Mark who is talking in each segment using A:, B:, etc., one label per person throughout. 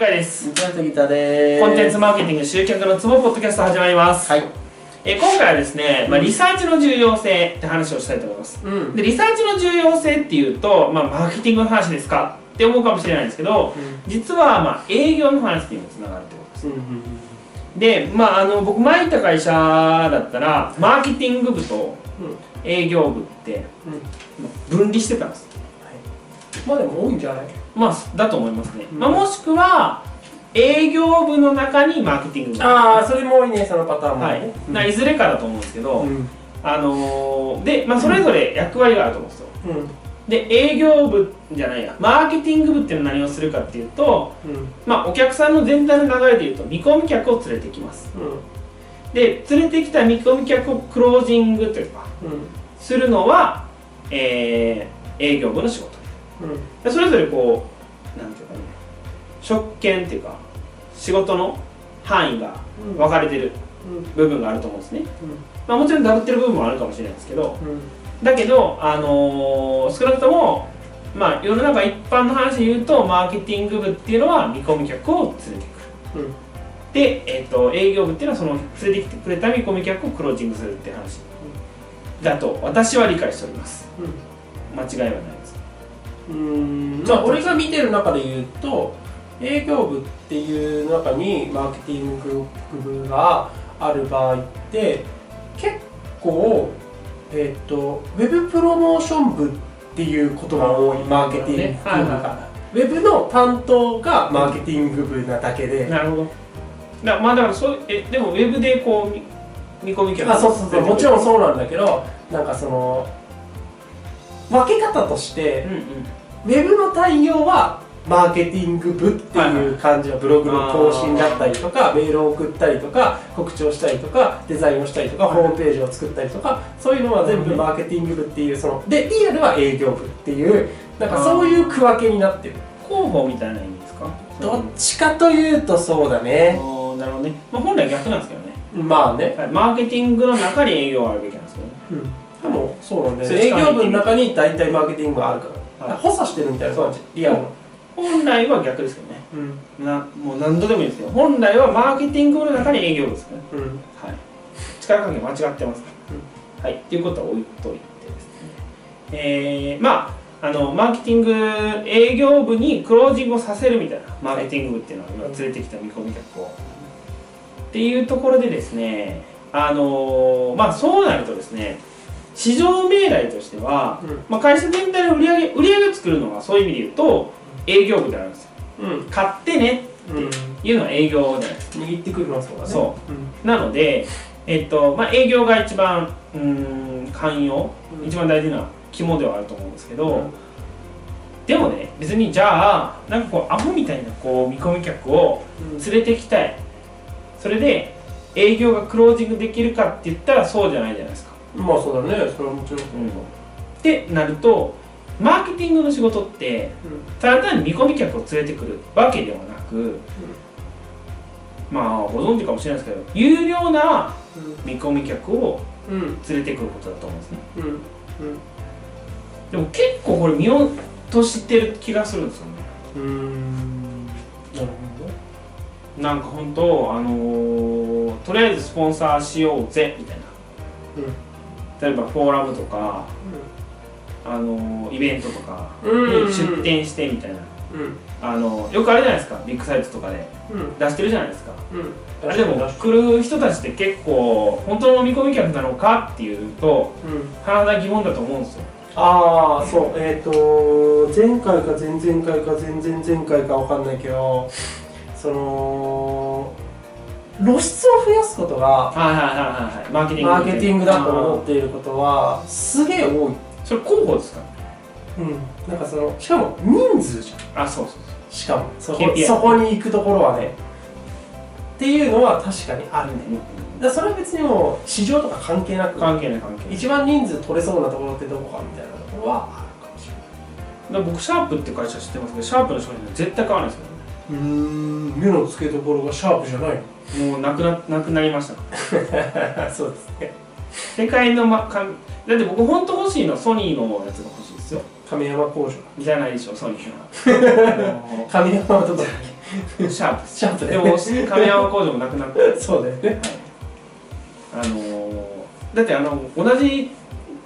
A: 向井です。
B: ギターです。
A: コンテンツマーケティング集客のツボポッドキャスト始まります、
B: はい。
A: え今回はですね、まあ、リサーチの重要性って話をしたいと思います。
B: うん。
A: でリサーチの重要性っていうと、まあ、マーケティングの話ですかって思うかもしれないんですけど実はまあ営業の話にもつながるってことです。で、まあ、あの僕前いた会社だったらマーケティング部と営業部って分離してたんです。
B: まあでも多いんじゃない？
A: まあだと思いますね、
B: うん。
A: まあ、もしくは営業部の中にマーケティング部
B: ああそれも多いねそのパターンも
A: はい。
B: ね、
A: まあいずれかだと思うんですけど、
B: うん。
A: あのーで、まあ、それぞれ役割があると思うんですよ。
B: うん。
A: で営業部じゃないやマーケティング部っていうのは何をするかっていうと、
B: うん。
A: まあ、お客さんの全体の流れでいうと見込み客を連れてきます。で連れてきた見込み客をクロージングというか
B: うん。
A: するのは、えー営業部の仕事
B: うん。
A: でそれぞれこうなんていうかね職権っていうか仕事の範囲が
B: うん。
A: 分かれてる
B: うん。
A: 部分があると思うんですね、まあ、もちろんダブってる部分もあるかもしれないですけど
B: うん。
A: だけど、あのー少なくとも、まあ、世の中一般の話で言うとマーケティング部っていうのは見込み客を連れてくる。
B: うん。
A: で、えー、と営業部っていうのはその連れてきてくれた見込み客をクロージングするって話だと私は理解しております。間違いはない
B: うん。まあ俺が見てる中で言うと営業部っていう中にマーケティング部がある場合って結構えっ、とウェブプロモーション部っていうことが多いマーケティング部
A: ねはいはい
B: がウェブの担当がマーケティング部なだけで、
A: なるほど。だまあだからそうえでもウェブでこう見見込み客
B: あそうそうそう。もち
A: ん
B: ろんそうなんだけどなんかその分け方として
A: うんうん
B: ウェブの対応はマーケティング部っていう感じのブログの更新だったりとかメールを送ったりとか告知をしたりとかデザインをしたりとか
A: はい。
B: ホームページを作ったりとかそういうのは全部マーケティング部っていうそのでリアルは営業部っていうなんかそういう区分けになってる。
A: 広報みたいな意味ですか？
B: どっちかというとそうだね。
A: なるほどね、まあ、本来逆なんですけどね、
B: まあね。
A: はい、マーケティングの中に営業があるべきなんですけどね。
B: でもそうなんだよね営業部の中に大体マーケティングがあるから
A: はい。
B: 補佐してるみたいな感じリアルの
A: 本来は逆ですけどね。
B: うん。
A: なもう何度でもいいですけど本来はマーケティングの中に営業部ですね。
B: うん。
A: はい。力関係間違ってますから、はい。っていうことは置いといてですね。えー、まああのマーケティング営業部にクロージングをさせるみたいなマーケティング部っていうのは今連れてきた見込み客を。っていうところでですねあのーまあそうなるとですね市場命題としては、
B: うん。
A: まあ、会社全体の売り上げ売り上げを作るのはそういう意味で言うと営業部であるんですよ。
B: うん。
A: 買ってね
B: うん
A: っていうのは営業じゃないですか
B: 握ってくるのはそうだね。
A: そ
B: う。ん。
A: なので、えっとまあ、営業が一番うーん寛容、
B: うん。
A: 一番大事な肝ではあると思うんですけど、
B: うん。
A: でもね別にじゃあなんかこうアホみたいなこう見込み客を連れてきたい。それで営業がクロージングできるかって言ったらそうじゃないじゃないですか。
B: まあそうだねそれはもちろん。
A: うんってなるとマーケティングの仕事ってただ単に見込み客を連れてくるわけではなく、まあご存知かもしれないですけど有料な見込み客を連れてくることだと思うんですね。でも結構これ見落としてる気がするんですよね。
B: うん。なるほ
A: なんか本当あのーとりあえずスポンサーしようぜみたいな。
B: どうん
A: 例えばフォーラムとか、あのーイベントとか
B: うん。
A: に出店してみたいな、
B: うん。
A: あのよくあるじゃないですかビッグサイトとかで。
B: うん。
A: 出してるじゃないですか。
B: うん。
A: あれでも来る人たちって結構本当の見込み客なのかっていうと
B: うん。
A: 疑問だと思うんですよ。
B: ああそう。えっ、と前回か前々回か前々前回かわかんないけどその露出を増やすことが
A: はいはいはいはいはい。マーケティング
B: マーケティングだと思っていることはすげえ多い。
A: それ広報ですか？
B: うん。なんかそのしかも人数じゃん。
A: あそうそう
B: しかもそこそこに行くところはね。っていうのは確かにあるね。だからそれは別にもう市場とか関係なく
A: 関係ない関係ない。
B: 一番人数取れそうなところってどこかみたいなところはあるかもしれない。
A: 僕シャープって会社知ってますけどシャープの商品は絶対買わないです
B: うーん目の付けどころがシャープじゃない
A: もうなくななくなりました。
B: の そうですね。
A: 世界の、ま、かんだって僕本当欲しいのはソニーのやつが欲しいですよ。
B: 亀山工場。
A: じゃないでしょソニーはあの。
B: 亀山はどこだっ
A: シャープ。
B: シャープ
A: でも亀山工場もなくなって、はい、
B: そうだよね。
A: あのーだってあの同じ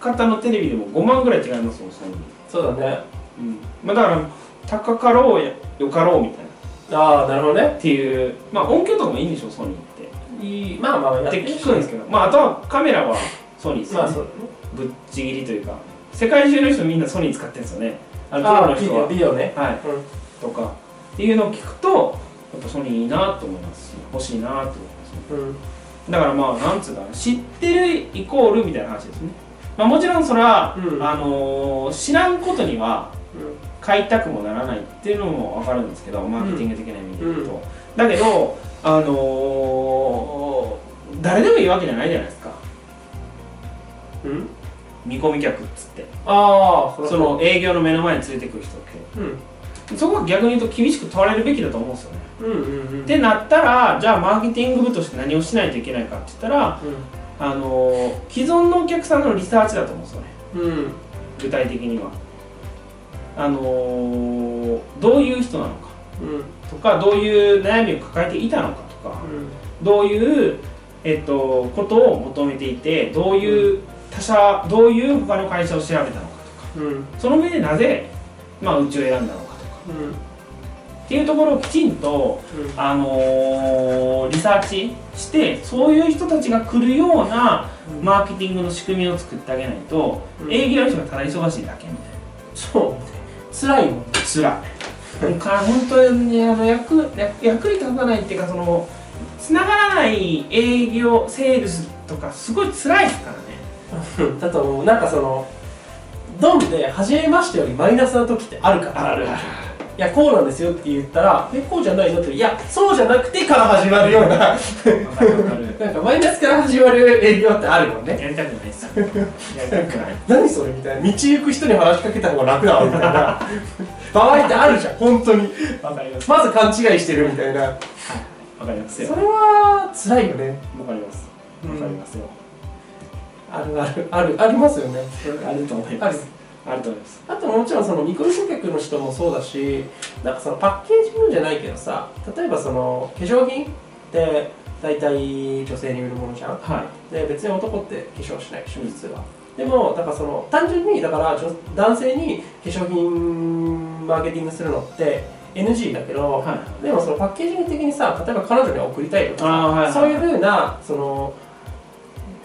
A: 型のテレビでも5万ぐらい違いますもんソニー。
B: そうだね。
A: うん。まあ、だから高かろうやよかろうみたいな
B: ああなるほどね。
A: っていう。まあ音響とかもいいんでしょソニーって。
B: いい。まあまあや
A: って聞くんですけど。まああとはカメラはソニー。ですよね、
B: まあそう。
A: ぶっちぎりというか世界中の人みんなソニー使ってるんですよねあのプロの人は
B: オビデオね
A: はいとかっていうのを聞くとやっぱソニーいいなと思いますし欲しいなと思いますね
B: うんうん
A: だからまあなんつうかな知ってるイコールみたいな話ですね、まあ、もちろんそれは、
B: うん
A: あのー知らんことには買いたくもならないっていうのも分かるんですけどマーケティング的な意味で言うと、
B: うん
A: だけどあのー誰でもいいわけじゃないじゃないですか。
B: うん？うん
A: 見込み客っつって。
B: ああ
A: その営業の目の前に連れてくる人って。
B: うん。
A: そこは逆に言うと厳しく問われるべきだと思うんですよね。
B: うんうんうん。
A: ってなったらじゃあマーケティング部として何をしないといけないかって言ったらあのー既存のお客さんのリサーチだと思うんですよね。具体的にはあのーどういう人なのか。
B: うん。
A: とかどういう悩みを抱えていたのかとか。どういう、えっと、ことを求めていてどういう他社どういう他の会社を調べたのかとか。その上でなぜ、まあ、うちを選んだのかとか。
B: うん
A: っていうところをきちんと、あのーリサーチしてそういう人たちが来るような
B: うん。
A: マーケティングの仕組みを作ってあげないと、
B: うん。
A: 営業の人がただ忙しいだけみたいな。
B: そう辛いもん
A: つらい。か本当にねあの役役役に立たないっていうかそのつながらない営業セールスとかすごい辛いですからね。
B: だと思う。なんかそのドンで初めましてよりマイナスな時ってあるからいやこうなんですよって言ったらえこうじゃないのっていやそうじゃなくてから始まるような。なんかマイナスから始まる営業ってあるもんね。
A: やりたくないですやりたくない。
B: 何それみたいな。道行く人に話しかけた方が楽だわみたいな。場合ってあるじゃん。本当に。
A: わかります
B: まず勘違いしてるみたいな。
A: わかりますよ。
B: それは辛いよね。
A: わかります。わかりますよ、
B: あるある。あるありますよね。
A: あると思いますあると思います。
B: あともちろんその見込み顧客の人もそうだしなんかそのパッケージングじゃないけどさ例えばその化粧品って大体女性に売るものじゃん？
A: はい。
B: で別に男って化粧しないでしょ普通は。でもだからその単純にだから女男性に化粧品マーケティングするのって NG だけど、
A: はい。
B: でもそのパッケージング的にさ例えば彼女に送りたいとか
A: はいはい。
B: そういうふうなその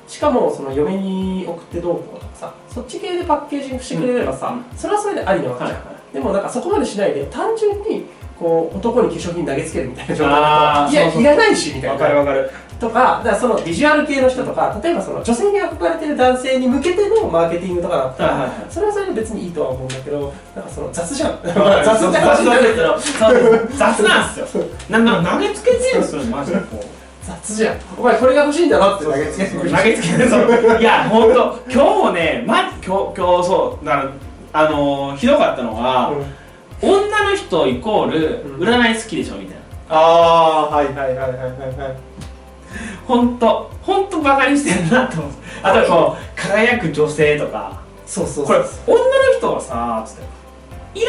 B: しかもその嫁に送ってどうこうとかさそっち系でパッケージングしてくれればさ、
A: うん。
B: それはそれでありなわけじゃん、でもなんかそこまでしないで単純にこう男に化粧品投げつけるみたいな状態だといやいらないしみたい
A: わ
B: な
A: かるわかる。
B: とかだからそのビジュアル系の人とか例えばその女性に憧れてる男性に向けてのマーケティングとかだったら、
A: はいはいはい。
B: それはそれで別にいいとは思うんだけどなんかその雑じゃん。雑
A: 雑
B: って話になるけど
A: そう雑なん。ですよなな投げつけてるん。ですよマジでこう
B: 雑じゃん。お前これが欲しいんだろって投げつけてくる
A: 投げつけてそういや本当今日もねま今日今日そうだからあのーひどかったのが、
B: うん。
A: 女の人イコール
B: うん。
A: 占い好きでしょみたいな。
B: ああはいはいはいはいはいはい。
A: 本当本当バカにしてるなと思う。あとこう輝く女性とか。
B: そうそう
A: これ
B: そう
A: 女の人はさつっている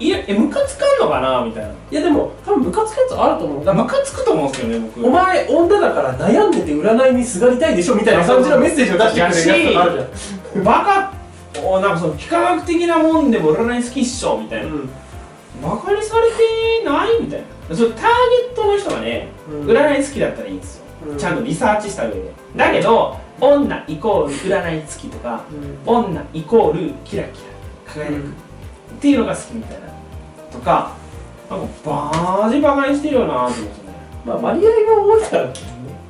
A: いるえムカつかんのかな？みたいな。い
B: やでも多分ムカつくやつあると思う。だから
A: ムカつくと思うんですよね僕。
B: お前女だから悩んでて占いにすがりたいでしょ？みたいな感じのメッセージを出してくれるやつとかあるじ
A: バカおなんかその幾何学的なもんでも占い好きっしょみたいな、
B: ゃんうん。
A: バカにされてない？みたいな。それターゲットの人がね、
B: うん。
A: 占い好きだったらいいんですよ、
B: うん。
A: ちゃんとリサーチした上で。だけど女イコール占い好きとか女イコールキラキラ。輝く、
B: うん
A: っていうのが好きみたいな。とかなんかバージバカにしてるよなと思ってね。
B: まあ割合が多いからね。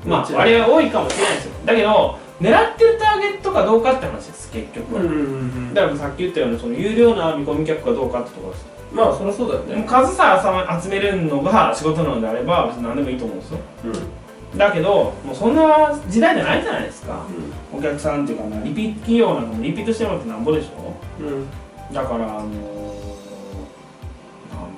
A: まあ割合多いかもしれないですよ。だけど狙ってるターゲットかどうかって話です結局は、
B: うんうんうん
A: だからさっき言ったようにその有料な見込み客かどうかってところです。
B: まあそりゃそうだよね。
A: 数さえ集めるのが仕事なのであれば別に何でもいいと思うんですよ。
B: うん。
A: だけどもうそんな時代じゃないじゃないですか。お客さんっていうかなリピート企業なんかもリピートしてもらってなんぼでしょ。
B: うん。
A: だからあの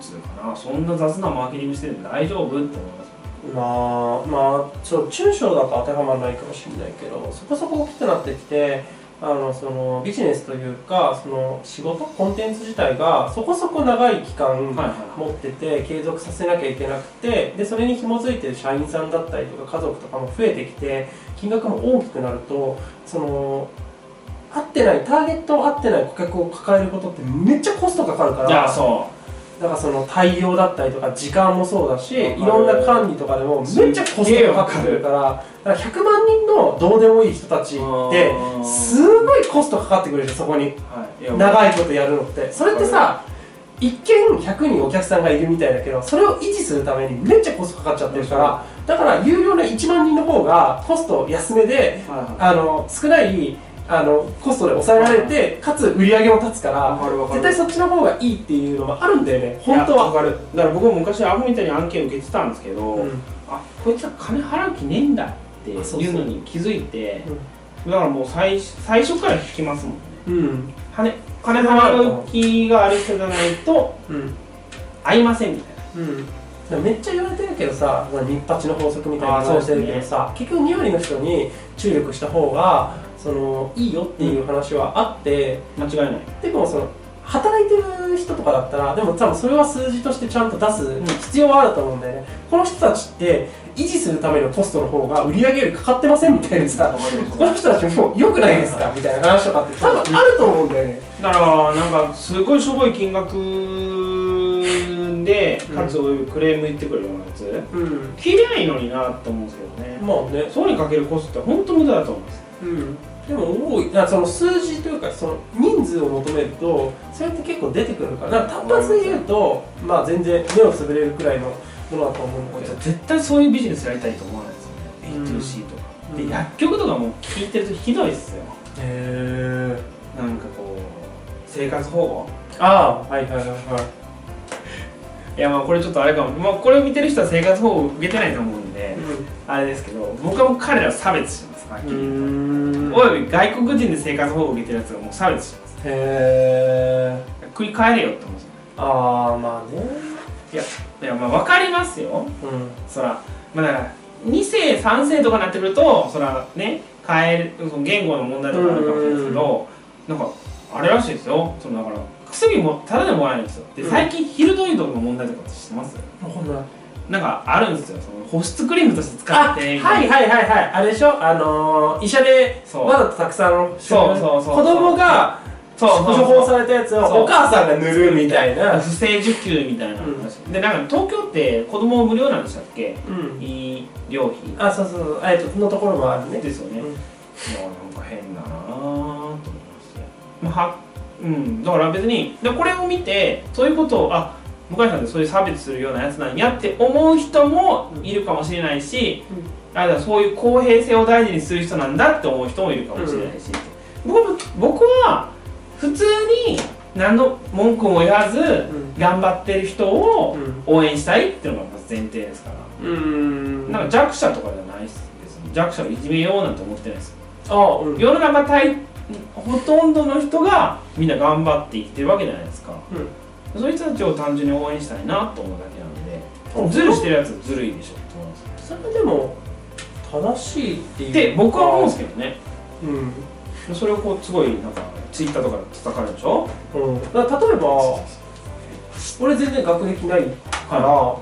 A: つうかな。そんな雑なマーケティングしてて大丈夫って思います
B: まあまあそう中小だと当てはまらないかもしれないけどそこそこ大きくなってきてあのそのビジネスというかその仕事コンテンツ自体がそこそこ長い期間持ってて継続させなきゃいけなくてでそれに紐づいてる社員さんだったりとか家族とかも増えてきて金額も大きくなるとその合ってないターゲット合ってない顧客を抱えることってめっちゃコストかかるから
A: そ
B: だからその対応だったりとか時間もそうだしいろんな管理とかでもめっちゃコストがかかってくるからだから100万人のどうでもいい人たちって
A: うん
B: すごいコストかかってくるでしょそこに。長いことやるのって。それってさ一見100人お客さんがいるみたいだけどそれを維持するためにめっちゃコストかかっちゃってるからだから有料な1万人の方がコスト安めであの少ないあのコストで抑えられてかつ売り上げも立つから絶対そっちの方がいいっていうのもあるんだよね本当は。
A: だから僕も昔アホみたいに案件受けてたんですけど、
B: うん。
A: あこいつは金払う気ねえんだっていうのに気づいてだからもう最最初から引きますもんね。
B: うん。
A: 金金払う気がある人じゃないと
B: うん。
A: 合いませんみたいな。
B: うん。めっちゃ言われてるけどさ日八の法則みたいなそうしてるけどさ、結局2割の人に注力した方がそのいいよっていう話はあって、
A: 間違いない。
B: でもその働いてる人とかだったらでも多分それは数字としてちゃんと出す必要はあると思うんだよね、この人たちって維持するためのコストの方が売り上げよりかかってませんみたいなさこの人たちも良くないですか？みたいな話とかって多分あると思うんだよね。
A: だからなんかすごいしょぼい金額でかつクレーム言ってくるようなやつ。
B: うん。
A: 切りゃいいのになって思うんですけどね。
B: まあね。
A: そうにかけるコストって本当無駄だと思います
B: うんでも多いだからその数字というかその人数を求めるとそれって結構出てくるから単発で言うとまあ全然目をつぶれるくらいのものだと思うんだけど。
A: 絶対そういうビジネスやりたいと思わないですよ
B: うん。
A: ね A2C とか、
B: うん
A: で薬局とかも聞いてるとひどいっすよ。
B: へえ
A: なんかこう生活保護。
B: ああはいはいはいはい。
A: やまあこれちょっとあれかも、まあ、これを見てる人は生活保護を受けてないと思うんで、
B: い
A: あれですけど僕はもう彼らを差別しますはっきり言って
B: ん
A: および外国人で生活保護を受けてるやつがもう差別します。
B: へえ
A: 繰り返れよって思うんですよ
B: ああまあね。
A: いやいやまあ分かりますよ。
B: うん。
A: そらまあだから2世3世とかになってくるとそらね変えるその言語の問題とかあるかもしれないですけどなんかあれらしいですよ。そのだから薬もただでもらえるんですよ。で
B: うん。
A: 最近ヒルドイドの問題とかって知ってます？
B: ほんな
A: なんかあるんですよ。その保湿クリームとして使
B: あ
A: って
B: はいはいはいはい。あれでしょ？あのー、医者で
A: そう。
B: わざとたくさん
A: そうそうそう
B: 子供が
A: そうそう
B: 処方されたやつを
A: そう。
B: お母さんが塗るみたいな。
A: 不正受給みたいな話、でなんか東京って子供無料なんでしたっけ？
B: うん。
A: 医療費。
B: あそうそうそう。えっとのところもあるね。
A: ですよね、
B: うん。
A: いやなんか変だなぁと思いますね、まあ、はうん。だから別にでこれを見てそういうことをあ向井さんってそういう差別するようなやつなんやって思う人もいるかもしれないし、あだからそういう公平性を大事にする人なんだって思う人もいるかもしれないし、僕も僕は普通に何の文句も言わず
B: ん。
A: 頑張ってる人を
B: うん。
A: 応援したいっていうのがまず前提ですから、
B: うん。
A: なんか弱者とかじゃないです。弱者をいじめようなんて思ってないです。
B: あうん。
A: 世の中大ほとんどの人がみんな頑張って生きてるわけじゃないですか、そういう人たちを単純に応援したいなと思うだけなんで。ズルしてるやつずるいでしょ。って思うんです
B: それでも正しいっていう。
A: で僕は思うんですけどね。
B: うん。
A: それをこうすごいなんかツイッターとかで叩かれるでしょ。
B: うん、だから例えば俺全然学歴ないから、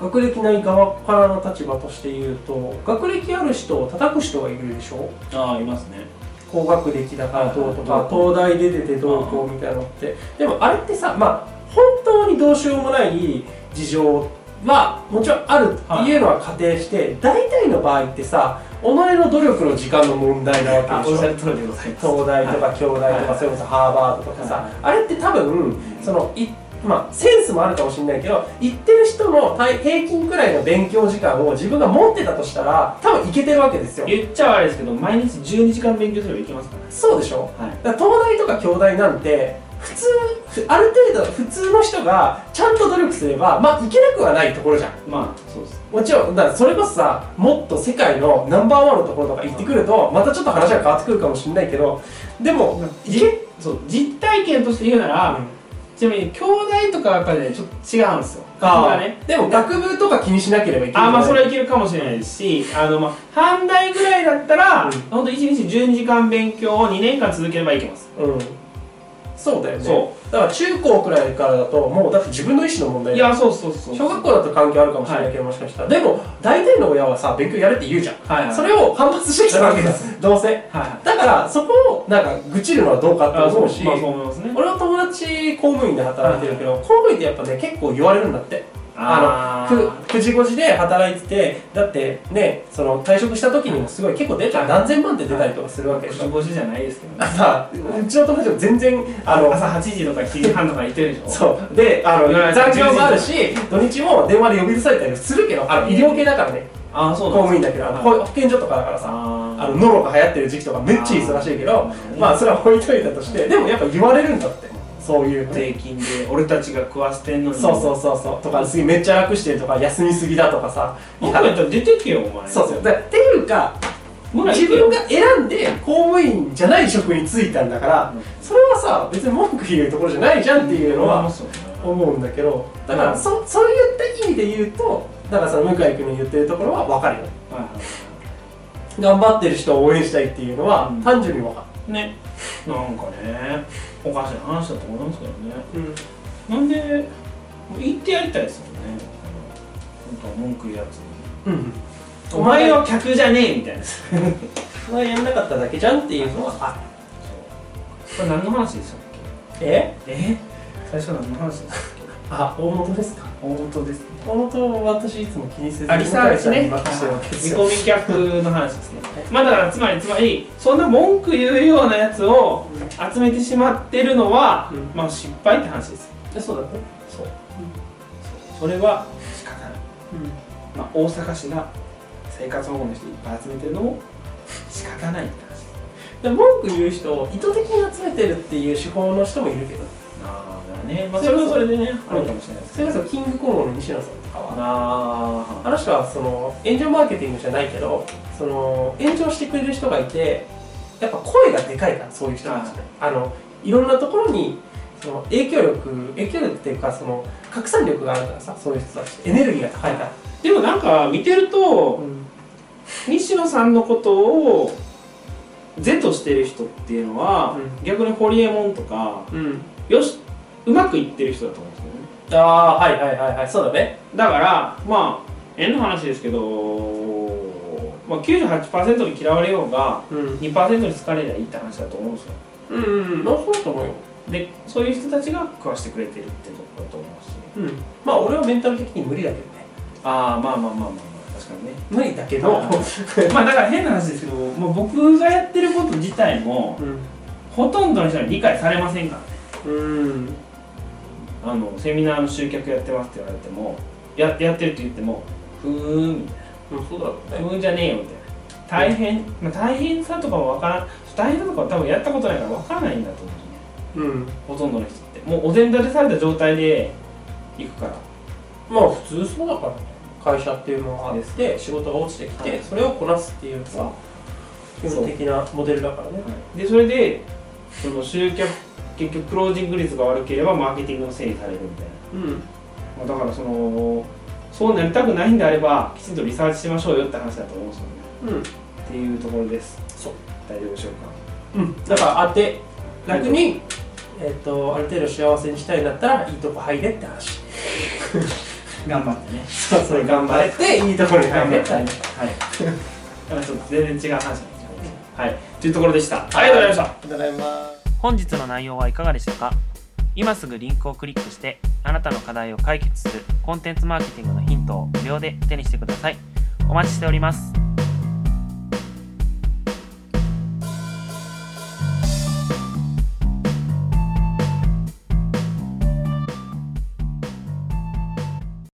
B: 学歴ない側からの立場として言うと学歴ある人を叩く人がいるでしょ。
A: ああいますね。
B: 高学歴だからどうとか、
A: はい
B: 東大で出ててどうこうみたいなのって。でもあれってさまあ本当にどうしようもない事情はもちろんあるっていうのは仮定して、大体の場合ってさ己の努力の時間の問題なわけでしょ。東大とか京大とか、
A: はい。
B: それこそハーバードとかさ、
A: はい。
B: あれって多分そのいまあセンスもあるかもしれないけど言ってる人の平平均くらいの勉強時間を自分が持ってたとしたら多分いけてるわけですよ。
A: 言っちゃ悪いですけど毎日12時間勉強すればいけますから。ね
B: そうでしょ。
A: はい。
B: だから東大とか京大なんて普通ふある程度普通の人がちゃんと努力すればまあいけなくはないところじゃん。
A: まあそうです。
B: もちろんだからそれこそさもっと世界のナンバーワンのところとか行ってくるとまたちょっと話が変わってくるかもしれないけどでもい
A: じ
B: け
A: そう。実体験として言うなら、ちなみに兄弟とかはやっぱりねちょっと違うんですよ。
B: あ
A: がね。
B: でも学部とか気にしなければいけない？
A: あまあそれはいけるかもしれないですしあのまあ半大ぐらいだったら、
B: うん。
A: ほんと1日12時間勉強を2年間続ければいけます。
B: うんそうだよね。
A: そ
B: だから中高くらいからだともうだって自分の意思の問題
A: いやそうそうそう
B: 小学校だと関係あるかもしれないけど、もしかしたらでも大体の親はさ勉強やれって言うじゃん、
A: はいはい。
B: それを反発してきたわけだどうせ。
A: はいは
B: だからそこをなんか愚痴るのはどうかって思うし
A: まあそう思いますね。
B: 俺の友達公務員で働いてるけど、公務員ってやっぱね結構言われるんだってあのく9時5時で働いててだってねその退職した時にもすごい結構出た
A: はい。
B: 何千万って出たりとかするわけでしょ、
A: 5時じゃないですけどね。
B: さうちの友達も全然あの
A: 朝8時とか7時半とか行ってるでしょ。
B: そう。であの残業もあるし土日も電話で呼び出されたりするけどあの医療系だからね
A: ああそう
B: 公務員だけど保健所とかだからさ
A: あ
B: あのノロが流行ってる時期とかめっちゃ忙しいけどまあそれは置いといたとしてでもやっぱ言われるんだってそういうね
A: 税金で俺たちが食わせてんのに。
B: そうそうそうそう。とか次めっちゃ楽してるとか休みすぎだとかさ。
A: 僕やったら出てけよお前。
B: そうそう。だっていうか自分が選んで公務員じゃない職に就いたんだからそれはさ別に文句言うところじゃないじゃんっていうのは思うんだけどだからそそういった意味で言うとだからその向井君の言ってるところは分かるよ。
A: はいはい。
B: 頑張ってる人を応援したいっていうのは
A: うん。
B: 単純に分か
A: ね なんかねおかしな話だと思いますけどね。
B: る、
A: なんで言ってやりたいですよね。なんか文句言うやつに。
B: うん
A: お前は客じゃねえみたいな。
B: お前やんなかっただけじゃんっていうのはある。
A: これ何の話でしたっ
B: え
A: け？え？最初何の話でしたっけ？
B: あ大元ですか？
A: 大元ですね。
B: 大元は私いつも気にせず
A: あリサーチね。見
B: よ
A: 込み客の話ですね。まあだからつまりつまりそんな文句言うようなやつを集めてしまってるのは、
B: うん。
A: まあ失敗って話です。
B: そうだね
A: そう、それは仕方ない、まあ、大阪市が生活保護の人いっぱい集めてるのも仕方ないって話で
B: 文句言う人を意図的に集めてるっていう手法の人もいるけど
A: ね、まあ、それはそれでねあるかもしれないです
B: それこそキングコングの西野さん。とかは
A: あ
B: あの人はその炎上マーケティングじゃないけどその炎上してくれる人がいてやっぱ声がでかいからそういう人たちね。あのいろんなところにその影響力影響力っていうかその拡散力があるからさそういう人たちエネルギーが高いから、
A: でもなんか見てると西野さんのことを是としてる人っていうのは、
B: うん。
A: 逆にホリエモンとか
B: うん。
A: よしうまくいってる人だと思うんですよね。
B: ああはいはいはいはいそうだね。
A: だからまあ変な話ですけど、まあ、98%に嫌われようが
B: うん。
A: 2%に好かれりゃいいって話だと思うんですよ。
B: うんうんまあそうだと思うよ。
A: でそういう人たちが食わしてくれてるってところだと思いますし
B: うん。まあ俺はメンタル的に無理だけどね。
A: ああまあまあまあまあまあ確かにね。
B: 無理だけど、
A: まあだから変な話ですけど、もう僕がやってること自体も
B: うん。
A: ほとんどの人に理解されませんからね。
B: うん
A: あのセミナーの集客やってますって言われてもややってるって言ってもふーんみたい
B: うんそうだろう
A: な
B: ね。
A: ふーんじゃねえよみたいな大変、まあ、大変さとかもわからん。大変さとかは多分やったことないからわからないんだと思うね。
B: うん。
A: ほとんどの人って。もうお膳立てされた状態で行くから。
B: まあ普通そうだからね。会社っていうのがあって仕事が落ちてきて、
A: はい。
B: それをこなすっていうのが基本的なモデルだからね。
A: でそれでその集客結局クロージング率が悪ければマーケティングのせいにされるみたいな。
B: うん。
A: まあ、だからそのそうなりたくないんであればきちんとリサーチしましょうよって話だと思うんですよね。
B: うん。
A: っていうところです。
B: そう。
A: 大丈夫でしょうか？
B: うん。だから当て楽に、えっとある程度幸せにしたいんだったらいいとこ入れって話。
A: 頑張ってね。
B: そうそれ頑張れて。いいところに入れって話。
A: はい。だからちょっと全然違う話なんですよねはい。というところでした。ありがとうございました。
B: ありがとうございます
C: 本日の内容はいかがでしたか？今すぐリンクをクリックしてあなたの課題を解決するコンテンツマーケティングのヒントを無料で手にしてください。お待ちしております。